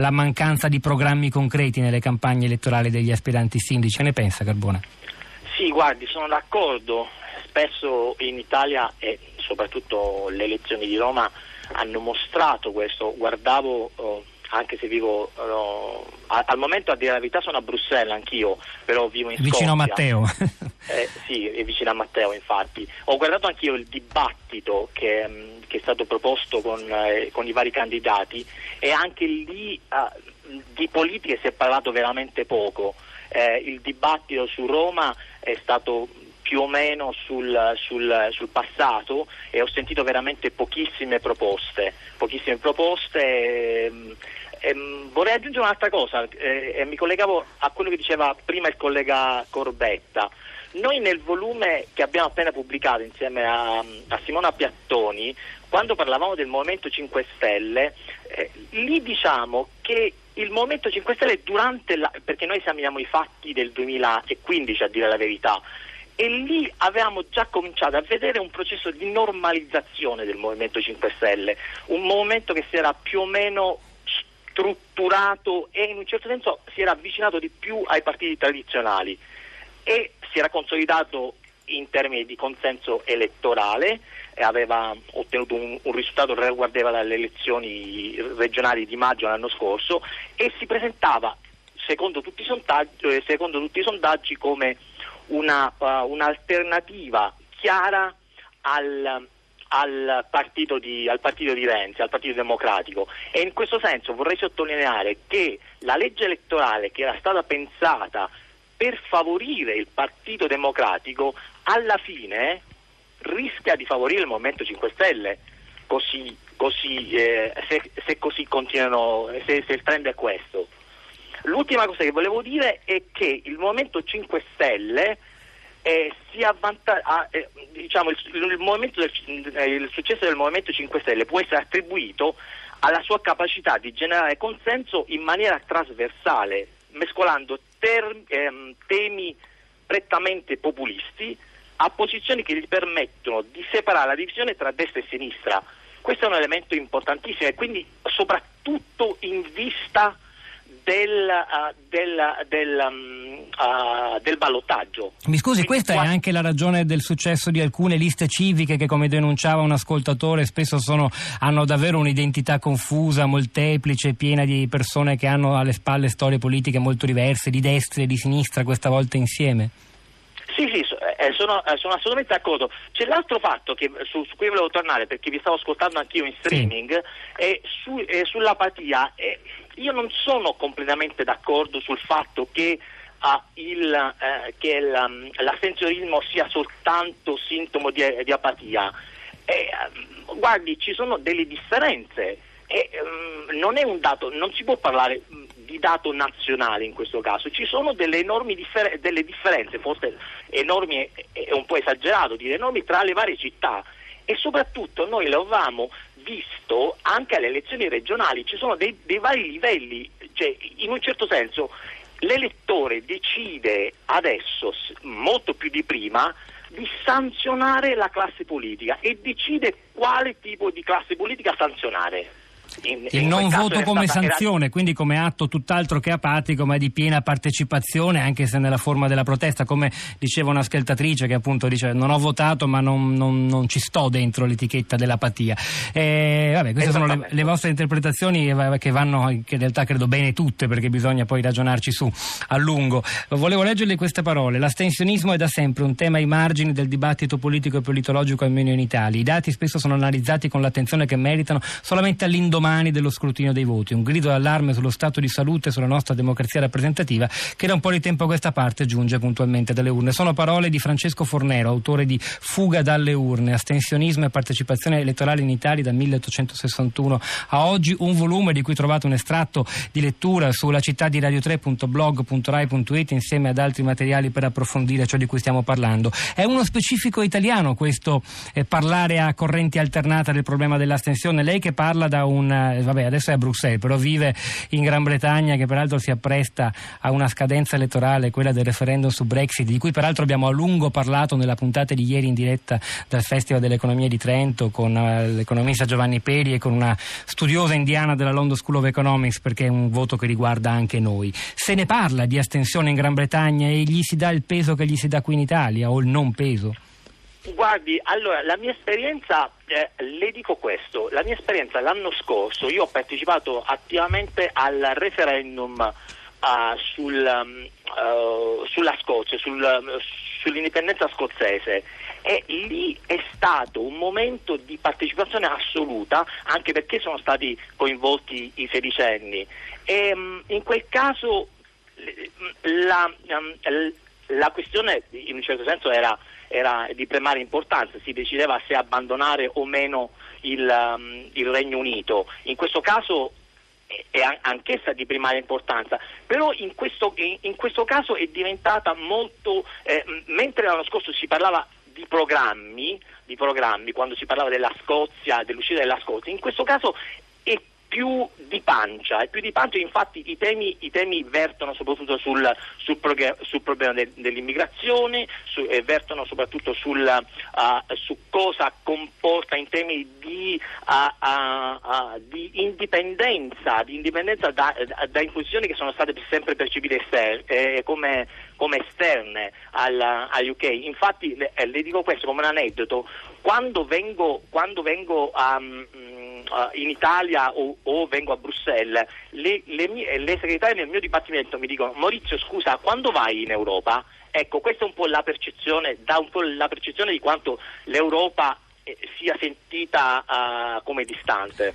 la mancanza di programmi concreti nelle campagne elettorali degli aspiranti sindaci. Che ne pensa Carbona? Sì, guardi, sono d'accordo. Spesso in Italia e soprattutto le elezioni di Roma hanno mostrato questo. Guardavo, oh, anche se vivo oh, al momento a dire la verità sono a Bruxelles anch'io, però vivo in vicino Scozia. Vicino a Matteo. eh, sì, è vicino a Matteo infatti. Ho guardato anch'io il dibattito che, mm, che è stato proposto con, eh, con, i vari candidati e anche lì eh, di politica si è parlato veramente poco. Eh, il dibattito su Roma è stato più o meno sul, sul, sul, passato e ho sentito veramente pochissime proposte. Pochissime proposte e, e, vorrei aggiungere un'altra cosa, eh, e mi collegavo a quello che diceva prima il collega Corbetta. Noi nel volume che abbiamo appena pubblicato insieme a, a Simona Piattoni, quando parlavamo del Movimento 5 Stelle, eh, lì diciamo che il Movimento 5 Stelle durante la, perché noi esaminiamo i fatti del 2015 a dire la verità, e lì avevamo già cominciato a vedere un processo di normalizzazione del Movimento 5 Stelle, un movimento che si era più o meno strutturato e in un certo senso si era avvicinato di più ai partiti tradizionali e si era consolidato in termini di consenso elettorale e aveva ottenuto un, un risultato che riguardava dalle elezioni regionali di maggio l'anno scorso e si presentava secondo tutti i sondaggi, eh, tutti i sondaggi come una, uh, un'alternativa chiara al, al, partito di, al partito di Renzi, al Partito Democratico e in questo senso vorrei sottolineare che la legge elettorale che era stata pensata per favorire il Partito Democratico alla fine rischia di favorire il Movimento 5 Stelle così, così, eh, se, se, così continuano, se, se il trend è questo. L'ultima cosa che volevo dire è che il Movimento 5 Stelle eh, avvanta- eh, diciamo, il, il, del, eh, il, successo del Movimento 5 Stelle può essere attribuito alla sua capacità di generare consenso in maniera trasversale, mescolando ter- ehm, temi prettamente populisti a posizioni che gli permettono di separare la divisione tra destra e sinistra. Questo è un elemento importantissimo e quindi soprattutto in vista del, uh, del, del, um, uh, del, ballottaggio. Mi scusi, Quindi questa qua... è anche la ragione del successo di alcune liste civiche che, come denunciava un ascoltatore, spesso sono, hanno davvero un'identità confusa, molteplice, piena di persone che hanno alle spalle storie politiche molto diverse, di destra e di sinistra, questa volta insieme? Sì, sì, eh, sono, eh, sono, assolutamente d'accordo. C'è l'altro fatto che, su, su, cui volevo tornare, perché vi stavo ascoltando anch'io in streaming, sì. è, su, è sull'apatia. È, io non sono completamente d'accordo sul fatto che, uh, il, eh, che il, l'astensionismo sia soltanto sintomo di, di apatia. Eh, guardi, ci sono delle differenze. E, um, non, dato, non si può parlare di dato nazionale in questo caso, ci sono delle enormi differ- delle differenze, forse enormi è un po' esagerato dire enormi tra le varie città e soprattutto noi lo avevamo visto anche alle elezioni regionali, ci sono dei, dei vari livelli, cioè, in un certo senso l'elettore decide adesso, molto più di prima, di sanzionare la classe politica e decide quale tipo di classe politica sanzionare. In, il in non voto come sanzione, era... quindi come atto tutt'altro che apatico, ma di piena partecipazione, anche se nella forma della protesta, come diceva una scheltatrice che appunto dice non ho votato ma non, non, non ci sto dentro l'etichetta dell'apatia. Eh, vabbè, queste sono le, le, vostre interpretazioni che vanno, che in realtà credo bene tutte, perché bisogna poi ragionarci su a lungo. Volevo leggerle queste parole. L'astensionismo è da sempre un tema ai margini del dibattito politico e politologico almeno in Italia. I dati spesso sono analizzati con l'attenzione che meritano solamente all'indomani domani dello scrutinio dei voti. Un grido d'allarme sullo stato di salute e sulla nostra democrazia rappresentativa che da un po' di tempo a questa parte giunge puntualmente dalle urne. Sono parole di Francesco Fornero, autore di Fuga dalle urne, astensionismo e partecipazione elettorale in Italia dal 1861 a oggi, un volume di cui trovate un estratto di lettura sulla città di radio3.blog.rai.it insieme ad altri materiali per approfondire ciò di cui stiamo parlando. È uno specifico italiano questo eh, parlare a correnti alternate del problema dell'astensione. Lei che parla da un eh, vabbè adesso è a Bruxelles, però vive in Gran Bretagna che peraltro si appresta a una scadenza elettorale, quella del referendum su Brexit, di cui peraltro abbiamo a lungo parlato nella puntata di ieri in diretta dal Festival dell'Economia di Trento con uh, l'economista Giovanni Peri e con una studiosa indiana della London School of Economics perché è un voto che riguarda anche noi. Se ne parla di astensione in Gran Bretagna e gli si dà il peso che gli si dà qui in Italia o il non peso? Guardi, allora la mia esperienza, eh, le dico questo, la mia esperienza l'anno scorso, io ho partecipato attivamente al referendum uh, sul, um, uh, sulla Scozia, sul, uh, sull'indipendenza scozzese. E lì è stato un momento di partecipazione assoluta anche perché sono stati coinvolti i sedicenni. E um, in quel caso la, um, la questione in un certo senso era era di primaria importanza, si decideva se abbandonare o meno il, um, il Regno Unito. In questo caso è anch'essa di primaria importanza, però in questo, in questo caso è diventata molto, eh, mentre l'anno scorso si parlava di programmi, di programmi, quando si parlava della Scozia, dell'uscita della Scozia, in questo caso più di pancia, è più di pancia, infatti i temi, i temi vertono soprattutto sul, sul, sul problema de, dell'immigrazione, su, eh, vertono soprattutto sul, uh, su cosa comporta in temi di, uh, uh, di indipendenza, di indipendenza da, da, imposizioni che sono state sempre percepite ester- eh, come, come, esterne UK. Infatti le, eh, le, dico questo come un aneddoto, quando vengo, quando vengo um, in Italia o, o, vengo a Bruxelles, le, le, mie, le segretarie del mio dipartimento mi dicono Maurizio scusa, quando vai in Europa? Ecco, questa è un po' la percezione, dà un po' la percezione di quanto l'Europa eh, sia sentita uh, come distante.